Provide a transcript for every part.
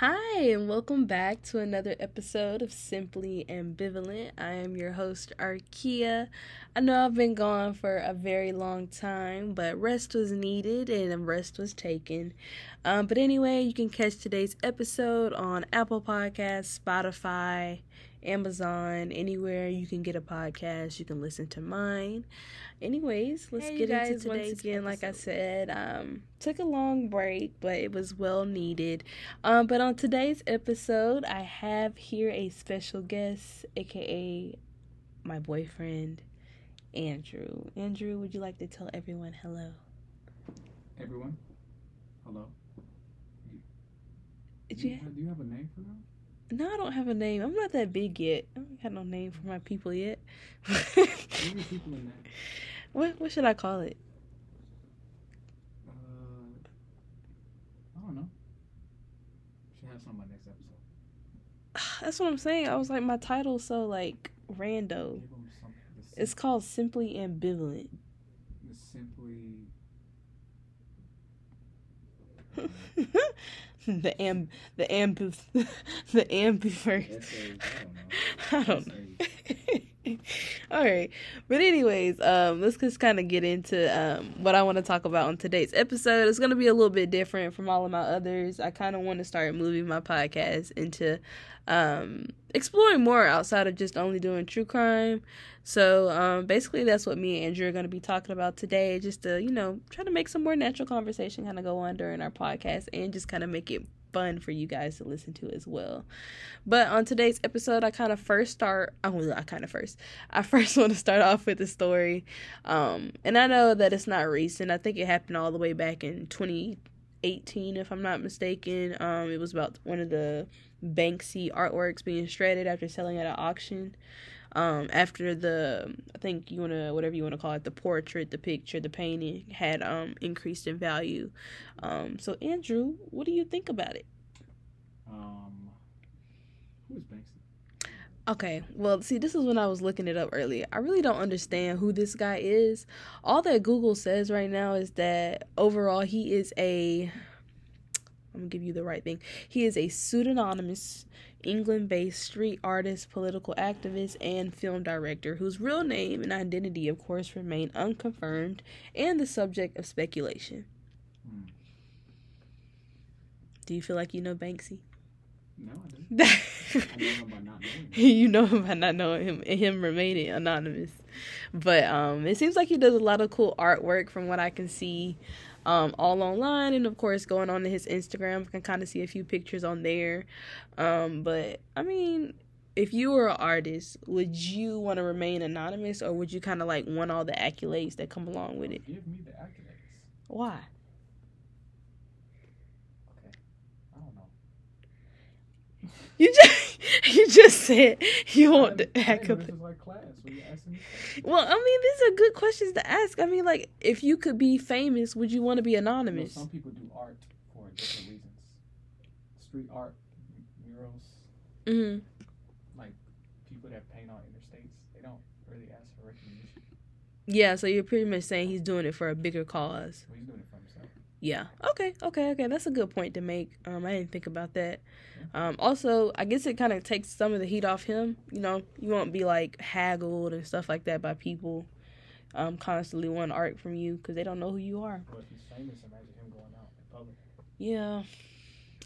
Hi, and welcome back to another episode of Simply Ambivalent. I am your host, Arkia. I know I've been gone for a very long time, but rest was needed and rest was taken. Um, but anyway, you can catch today's episode on Apple Podcasts, Spotify, Amazon, anywhere you can get a podcast, you can listen to mine. Anyways, let's Hey, get guys, into today's once again. Like I said, um, took a long break, but it was well needed. Um, but on today's episode, I have here a special guest, aka my boyfriend, Andrew. Andrew, would you like to tell everyone hello? Everyone, hello. Did do, you? you have, do you have a name for them? No, I don't have a name. I'm not that big yet. I don't have no name for my people yet. People what what should I call it? Uh, I don't know. Should have some next episode. That's what I'm saying. I was like, my title's so like rando. Give them sim- It's called Simply Ambivalent. simply. the amb the ambi the ambivert. I don't know. All right, but anyways, um, let's just kind of get into um what I want to talk about on today's episode. It's gonna be a little bit different from all of my others. I kind of want to start moving my podcast into um exploring more outside of just only doing true crime. So um, basically, that's what me and Andrew are going to be talking about today. Just to you know try to make some more natural conversation kind of go on during our podcast and just kind of make it fun for you guys to listen to as well. But on today's episode, I kind of first start. Oh, I kind of first. I first want to start off with a story, um, and I know that it's not recent. I think it happened all the way back in 2018, if I'm not mistaken. Um, it was about one of the Banksy artworks being shredded after selling at an auction. Um, after the, I think you wanna whatever you wanna call it, the portrait, the picture, the painting had um increased in value. Um, so Andrew, what do you think about it? Um, who is Banksy? Okay, well, see, this is when I was looking it up earlier. I really don't understand who this guy is. All that Google says right now is that overall he is a. I'm gonna give you the right thing. He is a pseudonymous England based street artist, political activist, and film director whose real name and identity, of course, remain unconfirmed and the subject of speculation. Hmm. Do you feel like you know Banksy? No, I don't. I know him by not knowing him. you know him by not knowing him and him remaining anonymous. But um it seems like he does a lot of cool artwork from what I can see um all online and of course going on to his Instagram I can kind of see a few pictures on there. Um but I mean if you were an artist, would you want to remain anonymous or would you kind of like want all the accolades that come along with it? Give me the accolades. Why? Okay. I don't know. You just you just said you want the didn't- I didn't know accolades. This was like class. Were you asking me? questions? Well, I mean, these are good questions to ask. I mean, like, if you could be famous, would you want to be You know, anonymous? some people do art for different reasons. Street art, murals, hmm like people that paint on interstates, they don't really ask for recognition. Yeah, so you're pretty much saying he's doing it for a bigger cause. Well, Yeah. Okay. Okay. Okay. That's a good point to make. Um, I didn't think about that. Um, also, I guess it kind of takes some of the heat off him. You know, you won't be like haggled and stuff like that by people, um, constantly wanting art from you because they don't know who you are. But famous, imagine him going out in public. Yeah.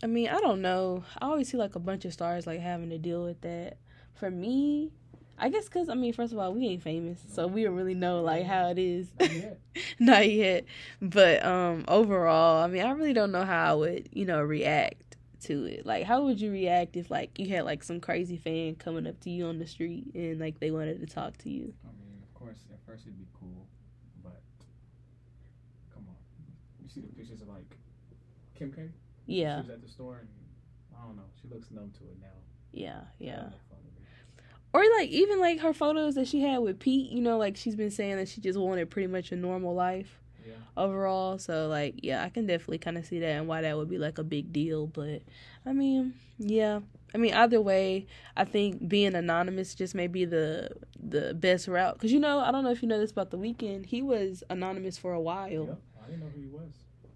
I mean, I don't know. I always see like a bunch of stars like having to deal with that. For me, I guess because I mean, first of all, we ain't famous, so we don't really know like how it is. Not yet. Not yet. But um overall, I mean, I really don't know how I would, you know, react to it. Like how would you react if like you had like some crazy fan coming up to you on the street and like they wanted to talk to you? I mean, of course, at first it'd be cool, but come on. You see the pictures of like Kim K? Yeah. She was at the store and I don't know. She looks numb to it now. Yeah, yeah. Don't make fun of me. Or like even like her photos that she had with Pete, you know, like she's been saying that she just wanted pretty much a normal life Yeah. overall. So like, yeah, I can definitely kind of see that and why that would be like a big deal. But I mean, yeah, I mean either way, I think being anonymous just may be the the best route. Cause you know, I don't know if you know this about the Weeknd. He was anonymous for a while. Yep. I didn't know who he was.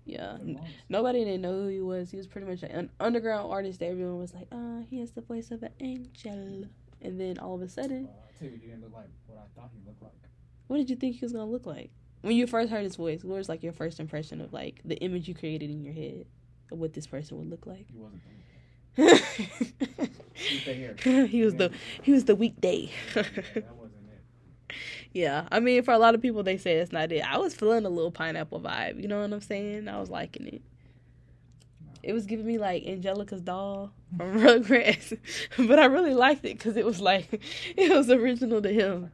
Yeah. For the longest. Nobody didn't know who he was. He was pretty much an underground artist that everyone was like, uh, he has the voice of an angel. And then all of a sudden, Uh, I'll you, he didn't look like what I thought he looked like. what did you think he was gonna look like? When you first heard his voice, what was like your first impression of like the image you created in your head of what this person would look like? He wasn't. The With the hair. he was the he was the weekday. yeah, that wasn't it. yeah, I mean, for a lot of people, they say it's not it. I was feeling a little pineapple vibe. You know what I'm saying? I was liking it. It was giving me like Angelica's doll from Rugrats, but I really liked it because it was like it was original to him.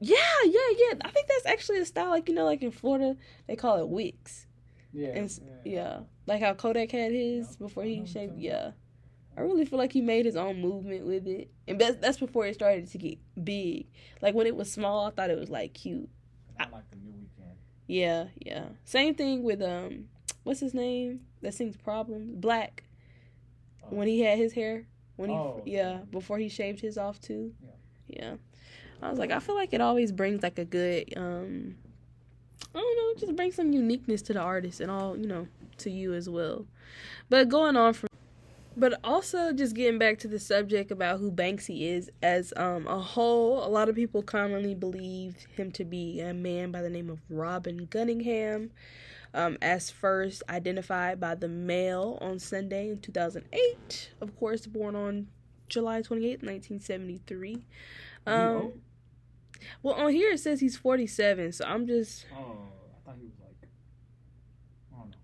Yeah, yeah, yeah. I think that's actually a style like you know, like in Florida they call it wicks. Yeah. And s- yeah, like how Kodak had his Yeah. before he know what you're shaved. Yeah, I really feel like he made his own movement with it, and that's that's before it started to get big. Like when it was small, I thought it was like cute. Not like the new Weeknd. Yeah, yeah. Same thing with um, what's his name that sings "Problems"? Black. When he had his hair, when he Oh, yeah, before he shaved his off too. Yeah. Yeah. I was like, I feel like it always brings like a good um, I don't know, just brings some uniqueness to the artist and all you know to you as well. But going on from. But also, just getting back to the subject about who Banksy is as um, a whole, a lot of people commonly believe him to be a man by the name of Robin Gunningham, um, as first identified by the Mail on Sunday in 2008. Of course, born on July 28, 1973. Um, well, on here it says he's 47, so I'm just, Oh, I thought he was like. I don't know.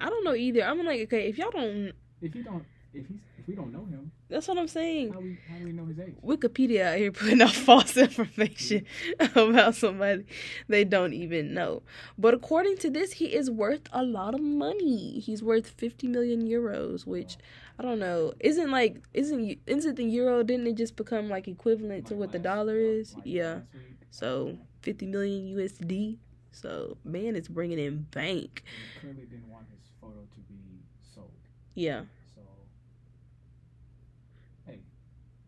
I don't know either. I'm like, okay, if y'all don't, If you don't, if he's, if we don't know him, that's what I'm saying. how we, how do we know his age? Wikipedia out here putting out false information about somebody they don't even know. But according to this, he is worth a lot of money. He's worth 50 million euros, which I don't know. Isn't like isn't isn't the euro didn't it just become like equivalent to Like what the dollar is? like Yeah. So 50 million USD. So man, it's bringing in bank. He clearly didn't want his photo to be sold. Yeah. So, hey,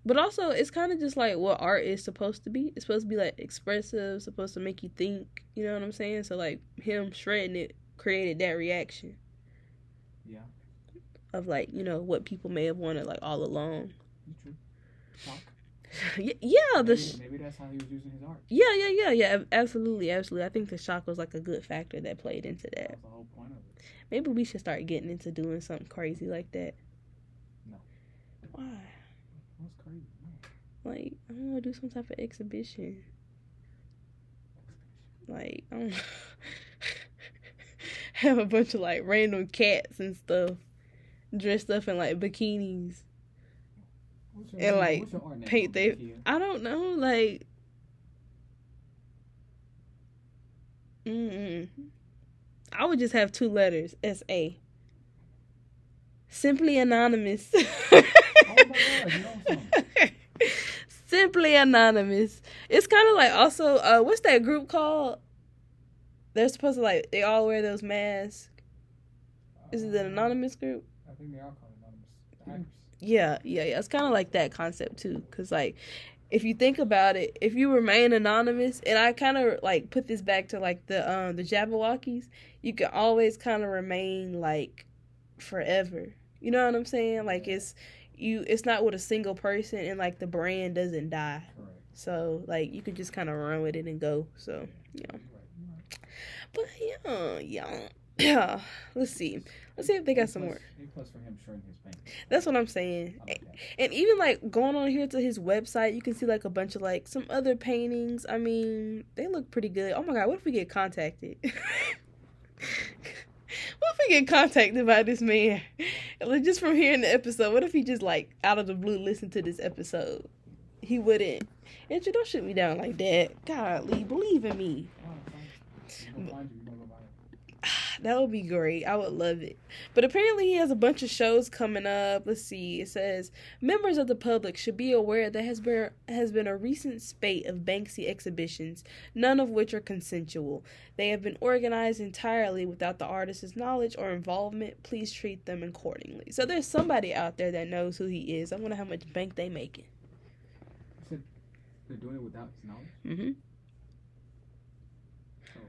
But also, it's kind of just like what art is supposed to be. It's supposed to be like expressive, supposed to make you think. You know what I'm saying? So like him shredding it created that reaction yeah, of like you know what people may have wanted like all along. true. Shock. Y- yeah, the Maybe, sh- maybe that's how he was using his art. yeah, yeah, yeah, yeah. Absolutely, absolutely. I think the shock was like a good factor that played into That that. the whole point of it. Maybe we should start getting into doing something crazy like that. No. Why? What's crazy? Like I don't know, do some type of exhibition. Like I don't know. have a bunch of like random cats and stuff dressed up in like bikinis. What's your And, like, paint they- I don't know, like. Mm-mm. I would just have two letters, S A. Simply anonymous. My God, you know something. Simply anonymous. It's kind of like also, uh, what's that group called? They're supposed to like they all wear those masks. Is it an anonymous group? I think they are called anonymous. The. Yeah, yeah, yeah. It's kind of like that concept too, because like, if you think about it, if you remain anonymous, and I kind of like put this back to like the um the Jabbawockeez, you can always kind of remain like forever. You know what I'm saying? Like it's you, it's not with a single person, and like the brand doesn't die. So like you could just kind of run with it and go. So yeah, right, but yeah, yeah, yeah. Let's see. Let's see if they got some more. plus- A plus for him his. That's what I'm saying. That. And even like going on here to his website, you can see like a bunch of like some other paintings. I mean, they look pretty good. Oh my god, what if we get contacted? what if we get contacted by this man? Just from hearing the episode, what if he just like out of the blue listened to this episode? He wouldn't. Andrew, don't shoot me down like that. Godly, believe in me. Oh, fine. We'll find you. We'll go buy it. That would be great. I would love it. But apparently, he has a bunch of shows coming up. Let's see. It says members of the public should be aware there has been has been a recent spate of Banksy exhibitions, none of which are consensual. They have been organized entirely without the artist's knowledge or involvement. Please treat them accordingly. So there's somebody out there that knows who he is. I wonder how much bank they making. Said they're doing it without his knowledge. hmm So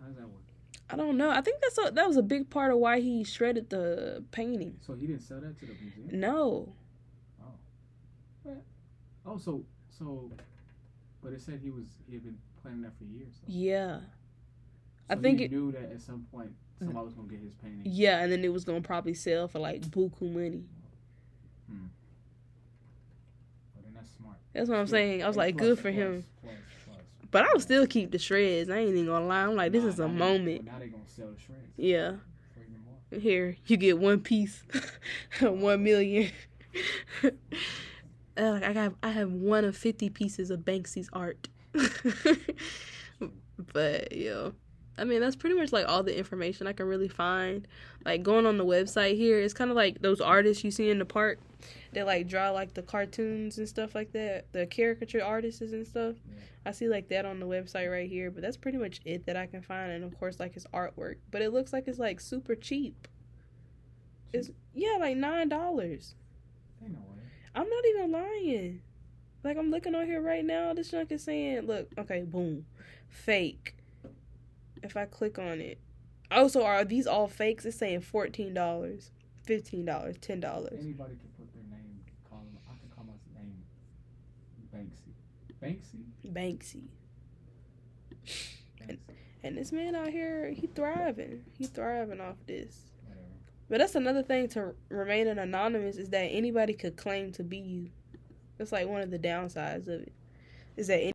how does that work? I don't know. I think that's a, that was a big part of why he shredded the painting. So he didn't sell that to the museum. No. Oh, Oh, so so, but it said he was he had been planning that for years. though. Yeah. I think he it- knew that at some point somebody was gonna get his painting. Yeah, and then it was gonna probably sell for like buku money. Hmm. But then that's smart. That's what I'm saying. I was like, plus, good for plus, him. plus. But I'll still keep the shreds. I ain't even gonna lie. I'm like, this Nah, is a now they- moment. Now they gonna sell the shreds. Yeah. For even more. Here, you get one piece, one million. Uh, like I got, I have one of fifty pieces of Banksy's art. but yeah, I mean that's pretty much like all the information I can really find. Like going on the website here, it's kind of like those artists you see in the park that like draw like the cartoons and stuff like that, the caricature artists and stuff. I see like that on the website right here, but that's pretty much it that I can find, and of course like his artwork. But it looks like it's like super cheap. It's yeah, like nine dollars. I'm not even lying. Like I'm looking on here right now. This junk is saying, look, okay, boom, fake. If I click on it, Also, are these all fakes? It's saying fourteen dollars, fifteen dollars, ten dollars. Anybody can put their name. Call him. I can call my name Banksy. Banksy. Banksy. Banksy. And this man out here, he thriving. He thriving off this. Whatever. But that's another thing to remain an anonymous is that anybody could claim to be you. That's like one of the downsides of it. Is that any-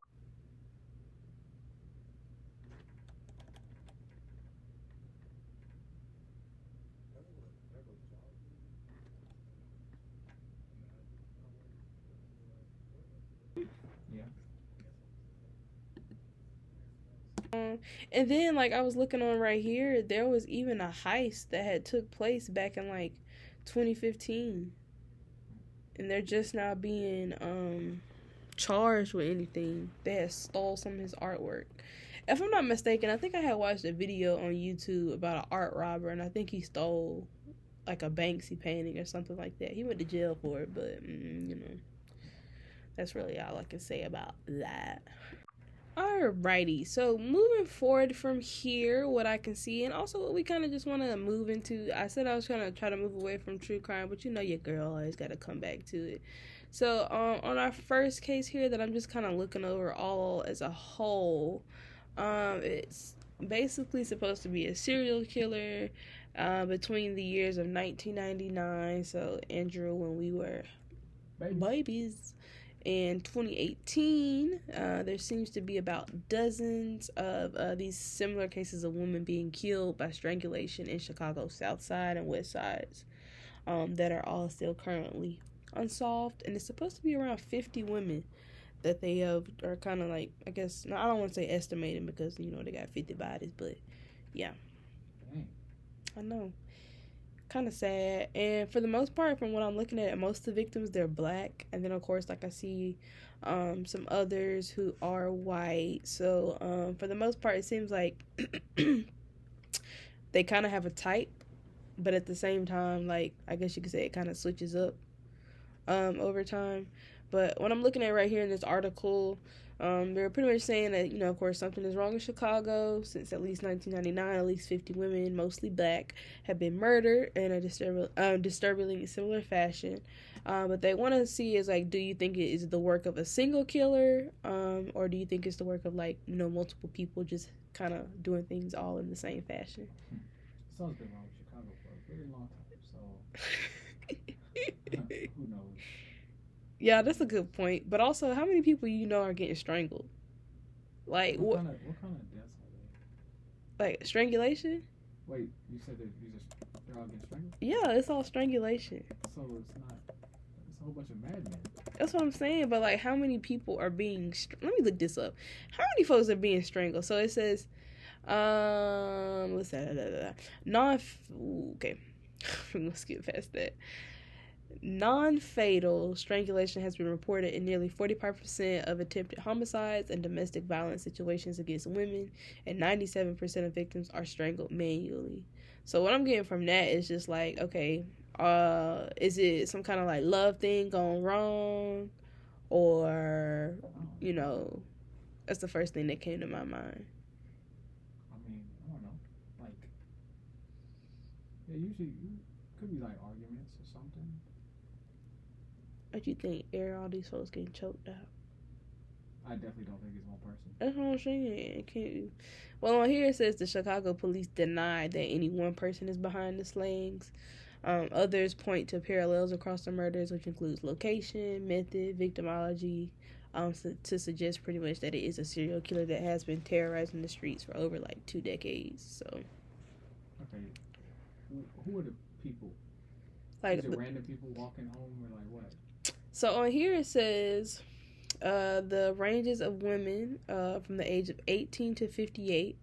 Yeah. Um, and then like I was looking on right here, there was even a heist that had took place back in like 2015, and they're just now being um charged with anything. They had stole some of his artwork. If I'm not mistaken, I think I had watched a video on YouTube about an art robber, and I think he stole like a Banksy painting or something like that. He went to jail for it, but mm, you know, that's really all I can say about that. Alrighty, so moving forward from here, what I can see, and also what we kind of just want to move into. I said I was trying to try to move away from true crime, but you know your girl always got to come back to it. So um, on our first case here, that I'm just kind of looking over all as a whole, um, it's basically supposed to be a serial killer uh, between the years of 1999. So Andrew, when we were babies. In 2018, uh, there seems to be about dozens of uh, these similar cases of women being killed by strangulation in Chicago's South Side and West Sides um, that are all still currently unsolved. And it's supposed to be around 50 women that they have are kind of like, I guess, no, I don't want to say estimating because, you know, they got 50 bodies, but Dang. I know. Kind of sad. And for the most part, from what I'm looking at, most of the victims, they're black. And then, of course, like I see um, some others who are white. So, um, for the most part, it seems like they kind of have a type. But at the same time, like, I guess you could say it kind of switches up um, over time. But what I'm looking at right here in this article, um, they're pretty much saying that, you know, of course, something is wrong in Chicago. Since at least 1999, at least 50 women, mostly black, have been murdered in a disturb- um, disturbingly similar fashion. Uh, but they want to see is like, do you think it is the work of a single killer, um, or do you think it's the work of like, you know, multiple people just kind of doing things all in the same fashion? Something's been wrong with Chicago for a very long time. So? yeah, that's a good point. But also, how many people you know are getting strangled? Like What what? kind of what kind of deaths are Like strangulation? Wait, you said that you just they're all getting strangled. Yeah, it's all strangulation. So it's not. It's a whole bunch of madmen. That's what I'm saying. But like, how many people are being? Str- Let me look this up. How many folks are being strangled? So it says, um, what's that? Non. Okay, we're gonna skip past that. Non-fatal strangulation has been reported in nearly 45% of attempted homicides and domestic violence situations against women, and 97% of victims are strangled manually. So what I'm getting from that is just like, okay, uh, is it some kind of like love thing gone wrong, or you know, that's the first thing that came to my mind. I mean, I don't know. Like Yeah, usually could be like. What you think? Air all these folks getting choked out. I definitely don't think it's one person. That's what I'm saying. It can't. Well, on here it says the Chicago police deny that any one person is behind the slayings. Um, others point to parallels across the murders, which includes location, method, victimology, um, so, to suggest pretty much that it is a serial killer that has been terrorizing the streets for over like two decades. So, Okay, who, who are the people? like, Is it random people walking home or like what? So on here it says uh, the ranges of women uh, from the age of 18 to 58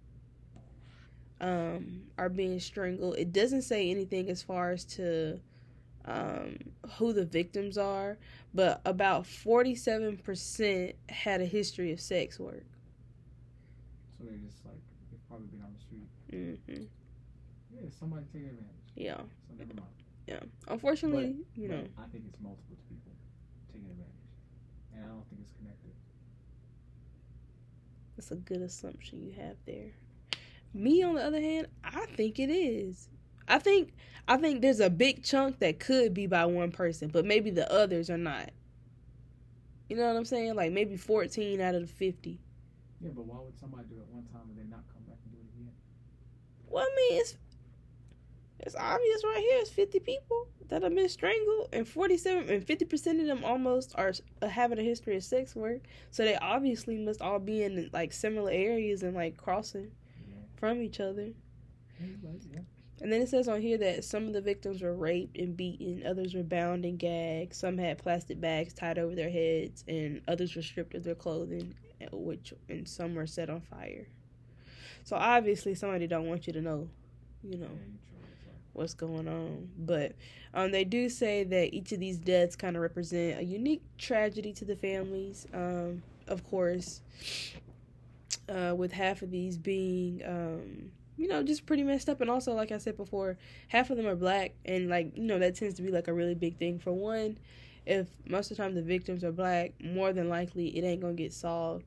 um, are being strangled. It doesn't say anything as far as to um, who the victims are, but about 47% had a history of sex work. So they just like they've probably been on the street. hmm Yeah, somebody taking advantage. Yeah, So never mind. yeah. Unfortunately, you know, I think it's multiple people taking advantage, and I don't think it's connected. That's a good assumption you have there. Me, on the other hand, I think it is. I think I think there's a big chunk that could be by one person, but maybe the others are not. You know what I'm saying? Like maybe 14 out of the 50. Yeah, but why would somebody do it one time and then not come back and do it again? Well, I mean, it's it's obvious right here. It's 50 people that have been strangled, and 47 and 50 percent of them almost are uh, having a history of sex work. So they obviously must all be in like similar areas and like crossing Yeah. from each other. Yeah, you're right, yeah. And then it says on here that some of the victims were raped and beaten, others were bound and gagged, some had plastic bags tied over their heads, and others were stripped of their clothing, uh, which and some were set on fire. So obviously somebody don't want you to know, you know, what's going on. But um, they do say that each of these deaths kind of represent a unique tragedy to the families. Um, of course, uh, with half of these being, um, you know, just pretty messed up, and also, like I said before, half of them are black, and like you know, that tends to be like a really big thing. For one, if most of the time the victims are black, more than likely it ain't gonna get solved.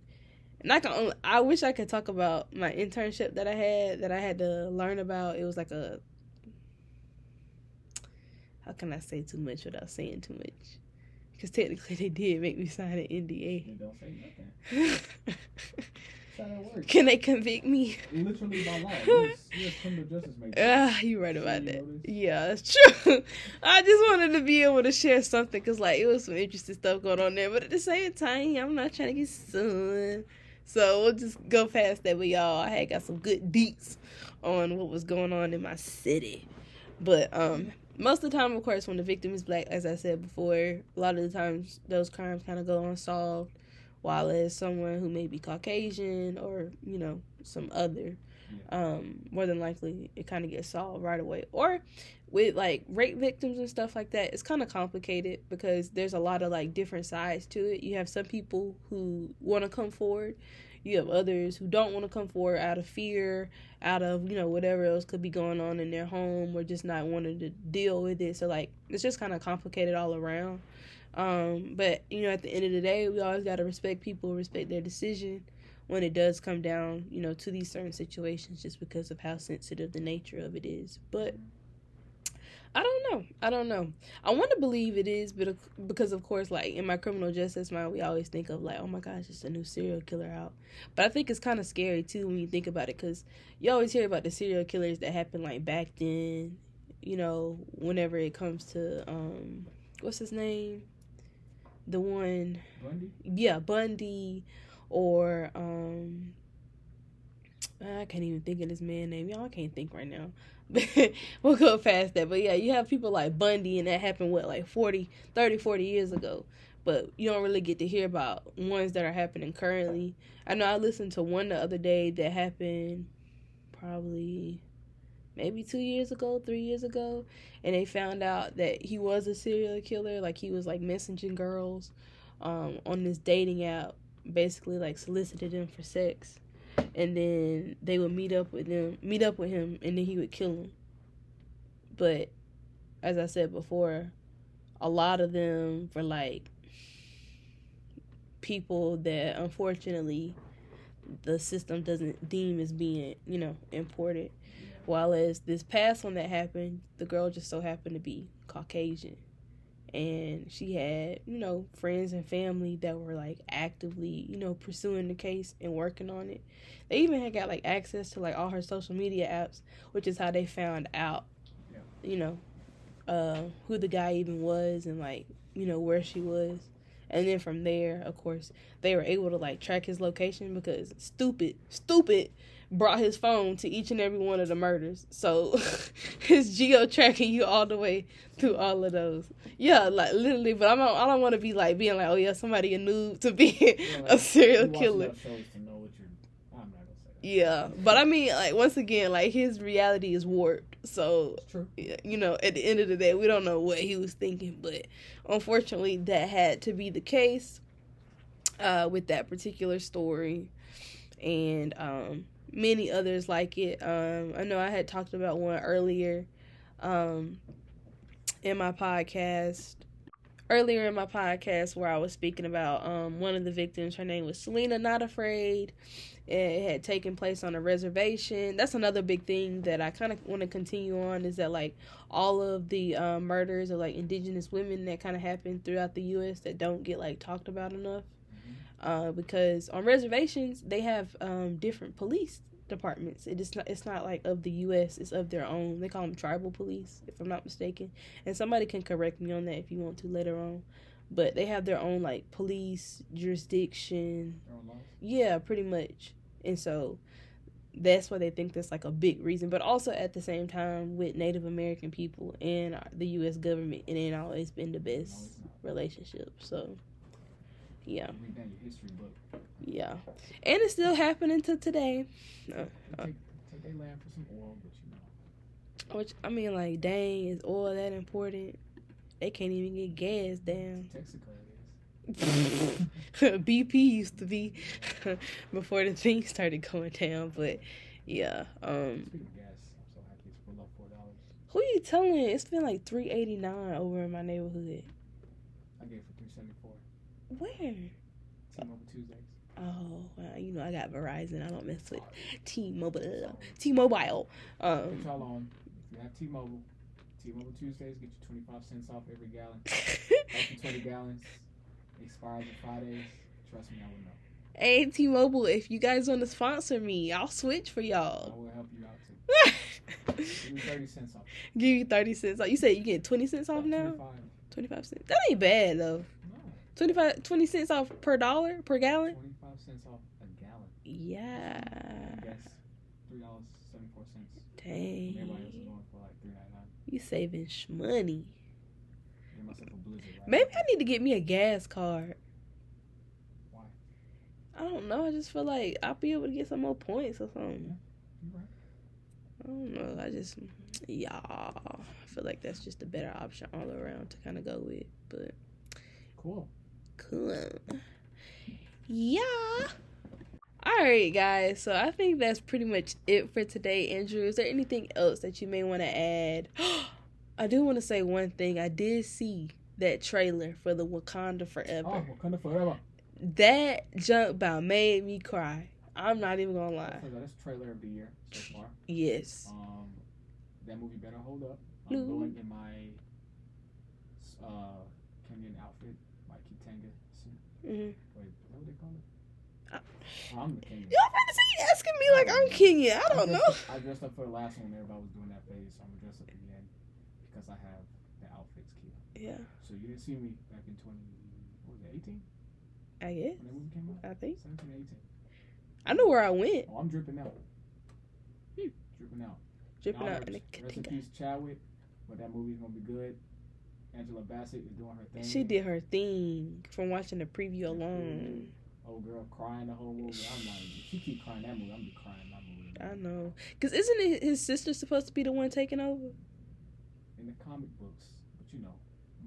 And I can only, I wish I could talk about my internship that I had that I had to learn about. It was like a how can I say too much without saying too much? Because technically they did make me sign an NDA. don't say nothing. That's how that works. can they convict me? Literally by law. A criminal justice major. Ah, you right about that. Yeah, that's true. I just wanted to be able to share something because, like, it was some interesting stuff going on there. But at the same time, I'm not trying to get sued. So we'll just go past that with y'all. I had got some good beats on what was going on in my city. But um, most of the time, of course, when the victim is black, as I said before, a lot of the times those crimes kind of go unsolved. While as someone who may be Caucasian or you know some other, um, more than likely it kind of gets solved right away. Or with like rape victims and stuff like that, it's kind of complicated because there's a lot of like different sides to it. You have some people who want to come forward. You have others who don't want to come forward out of fear, out of you know whatever else could be going on in their home, or just not wanting to deal with it. So like it's just kind of complicated all around. Um, but you know, at the end of the day, we always gotta respect people, respect their decision when it does come down, you know, to these certain situations, just because of how sensitive the nature of it is. But I don't know. I don't know. I want to believe it is, but because of course, like in my criminal justice mind, we always think of like, oh my gosh, it's a new serial killer out. But I think it's kind of scary too when you think about it, because you always hear about the serial killers that happened like back then. You know, whenever it comes to um, what's his name, the one Bundy? yeah, Bundy or um I can't even think of this man name. Y'all I can't think right now. We'll go past that. But yeah, you have people like Bundy and that happened what like 40, 30, 40 years ago. But you don't really get to hear about ones that are happening currently. I know I listened to one the other day that happened probably maybe 2 years ago, 3 years ago, and they found out that he was a serial killer, like he was like messaging girls um, on this dating app, basically like solicited them for sex, and then they would meet up with them, meet up with him, and then he would kill them. But as I said before, a lot of them were like people that unfortunately the system doesn't deem as being, you know, important. While as this past one that happened, the girl just so happened to be Caucasian. And she had, you know, friends and family that were like actively, you know, pursuing the case and working on it. They even had got like access to like all her social media apps, which is how they found out, Yeah. you know, uh, who the guy even was and like, you know, where she was. And then from there, of course, they were able to like track his location because stupid, stupid brought his phone to each and every one of the murders. So his geo tracking you all the way through all of those. Yeah, like literally. But I'm not, I don't want to be like being like, oh yeah, somebody a noob to be Yeah, like, a serial killer. enough shows to know what you're. I'm not gonna say that. Yeah, but I mean, like once again, like his reality is warped. So you know, at the end of the day, we don't know what he was thinking, but unfortunately, that had to be the case uh, with that particular story, and um, many others like it. Um, I know I had talked about one earlier um, in my podcast. Earlier in my podcast, where I was speaking about um, one of the victims, her name was Selena Not Afraid. It had taken place on a reservation. That's another big thing that I kind of want to continue on is that like all of the um, murders of like indigenous women that kind of happen throughout the U.S. that don't get like talked about enough, uh, because on reservations they have um, different police departments. It is not it's not like of the U.S. It's of their own. They call them tribal police, if I'm not mistaken. And somebody can correct me on that if you want to later on. But they have their own like police jurisdiction, Their own laws. yeah, pretty much. And so that's why they think that's like a big reason. But also at the same time, with Native American people and the U.S. government, it ain't always been the best relationship. So, yeah, Read your history book. yeah. And it's still happening to today. Uh, uh, take, take land for some oil, but you know. which, I mean, like, dang, is oil that important? They can't even get gas down. Texaco. BP used to be before the thing started going down, but yeah. Um, Speaking of gas, I'm so happy it's below four dollars. who are you telling? It's been like three eighty nine over in my neighborhood. I gave for three seventy four. Where? T-Mobile Tuesdays. Oh, well, you know I got Verizon. I don't mess with T-Mobile. T-Mobile. Um, y'all on. If you have T-Mobile, T-Mobile Tuesdays get you twenty five cents off every gallon. Up to twenty gallons. Expires in five days. Trust me, I will know. hey T-Mobile, if you guys want to sponsor me, I'll switch for y'all. I will help you out too. Give me thirty cents off. Give you thirty cents. off. You said you get twenty cents off now. 25. Twenty five cents. That ain't bad though. No, 25, 20 cents off per dollar per gallon. twenty five cents off a gallon. Yeah. Yes, three dollars seventy four cents. Everybody else is Dang. going for like three ninety nine. You saving money. Get myself a blizzard. Right Maybe. I need to get me a gas card. Why? I don't know. I just feel like I'll be able to get some more points or something. You right. I don't know. I just, yeah. I feel like that's just a better option all around to kind of go with. But Cool. cool. Yeah. All right, guys. So I think that's pretty much it for today. Andrew, is there anything else that you may want to add? I do want to say one thing. I did see that trailer for the Wakanda Forever. Oh, Wakanda forever. That jump about made me cry. I'm not even gonna lie. That's trailer of the year so far. Yes. Um, that movie better hold up. I'm going in my uh Kenyan outfit, my Kitenge suit. hmm Wait, what they call it? Uh, Oh, I'm the Kenyan. Y'all about to say you asking me like I'm Kenyan. I don't dressed know. Up, I dressed up for the last one. Everybody was doing that phase, so I'm gonna dress up again because I have the outfits key. Yeah, So you didn't see me back in 20, what was it, 18? I guess. When that movie came out? I think 17, 18. I know where I went. Oh, I'm dripping out. Hmm. Dripping out. Dripping out rest- Rest in peace, Chadwick. But that movie's gonna be good. Angela Bassett is doing her thing. She did her thing from watching the preview alone. Old girl crying the whole movie. I'm like, if she keep crying that movie, I'm be crying that movie. I know, cause isn't it his sister supposed to be the one taking over? In the comic books, but you know,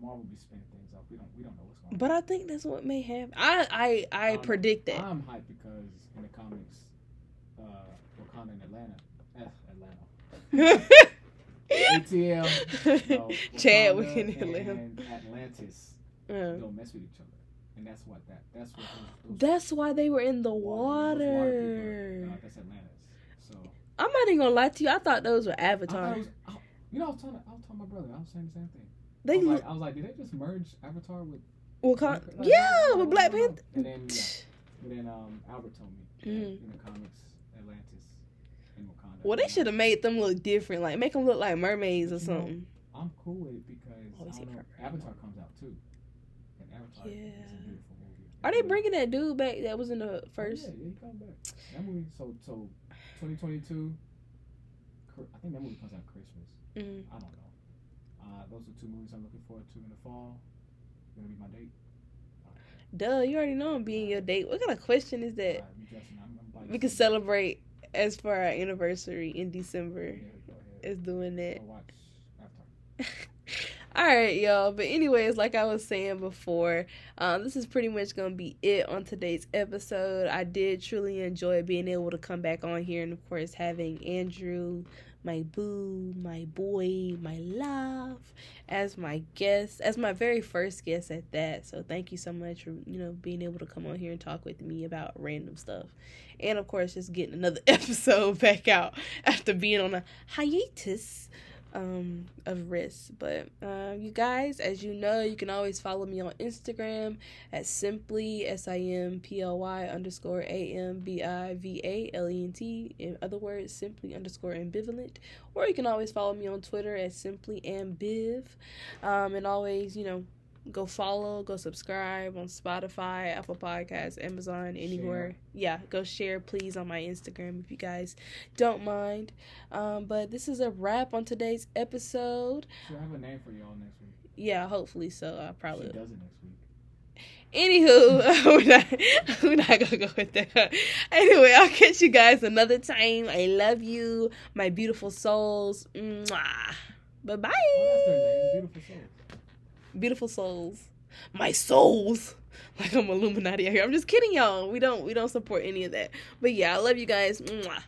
Marvel be spinning things up. We don't, we don't know what's going on. But I think that's what may happen. I I I Um, predict that. I'm hyped because in the comics, uh, Wakanda and Atlanta, eh, Atlanta, ATL, no, Chadwick Wakanda and Atlanta. Atlantis Uh, don't mess with each other, and that's what that. That's what. Those, those that's why they were in the water- water people water. uh, that's Atlantis. So I'm not even gonna lie to you. I thought those were I Avatar. it was, I, you know, I was telling, I was telling my brother, I was saying the same thing. I They was, like, I was like, did they just merge Avatar with? Wakanda. Like, Yeah, with Black. Panther. And then, yeah, and then um, Albert told me Mhm. in the comics, Atlantis and Wakanda. Well, they should have made them look different. Like make them look like mermaids or you know, something. I'm cool with it because Oh, I don't know, Avatar comes out too, and Avatar is Yeah. a beautiful movie. Are they bringing that dude back that was in the Oh, first? yeah, yeah, he comes back. That movie, so so, 2022. I think that movie comes out Christmas. Mm. I don't know. Uh, those are two movies I'm looking forward to in the fall. Gonna be my date. Duh, you already know I'm being your date. What kind of question is that? You dressing, I'm, I'm We can celebrate as for our anniversary in December. Yeah. Is doing that. Go watch Avatar. All right, y'all. But anyways, like I was saying before, um, this is pretty much gonna be it on today's episode. I did truly enjoy being able to come back on here, and of course having Andrew, my boo, my boy, my love, as my guest, as my very first guest at that. So thank you so much for you know being able to come on here and talk with me about random stuff, and of course just getting another episode back out after being on a hiatus um of risk. But um you guys as you know you can always follow me on instagram at simply s-i-m-p-l-y underscore a-m-b-i-v-a-l-e-n-t in other words simply underscore ambivalent. Or you can always follow me on twitter at simply ambiv. Um and always you know go follow go subscribe on spotify apple podcasts amazon anywhere yeah go share please on my instagram if you guys don't mind um, but this is a wrap on today's episode. Should I have a name for y'all next week? Yeah, hopefully so. I probably She does it next week. Anywho, we're not we're not gonna go with that. Anyway, I'll catch you guys another time. I love you, my beautiful souls. Bye bye. Oh, Beautiful souls. My souls. Like I'm Illuminati out here. I'm just kidding, y'all. We don't we don't support any of that. But yeah, I love you guys. Mwah.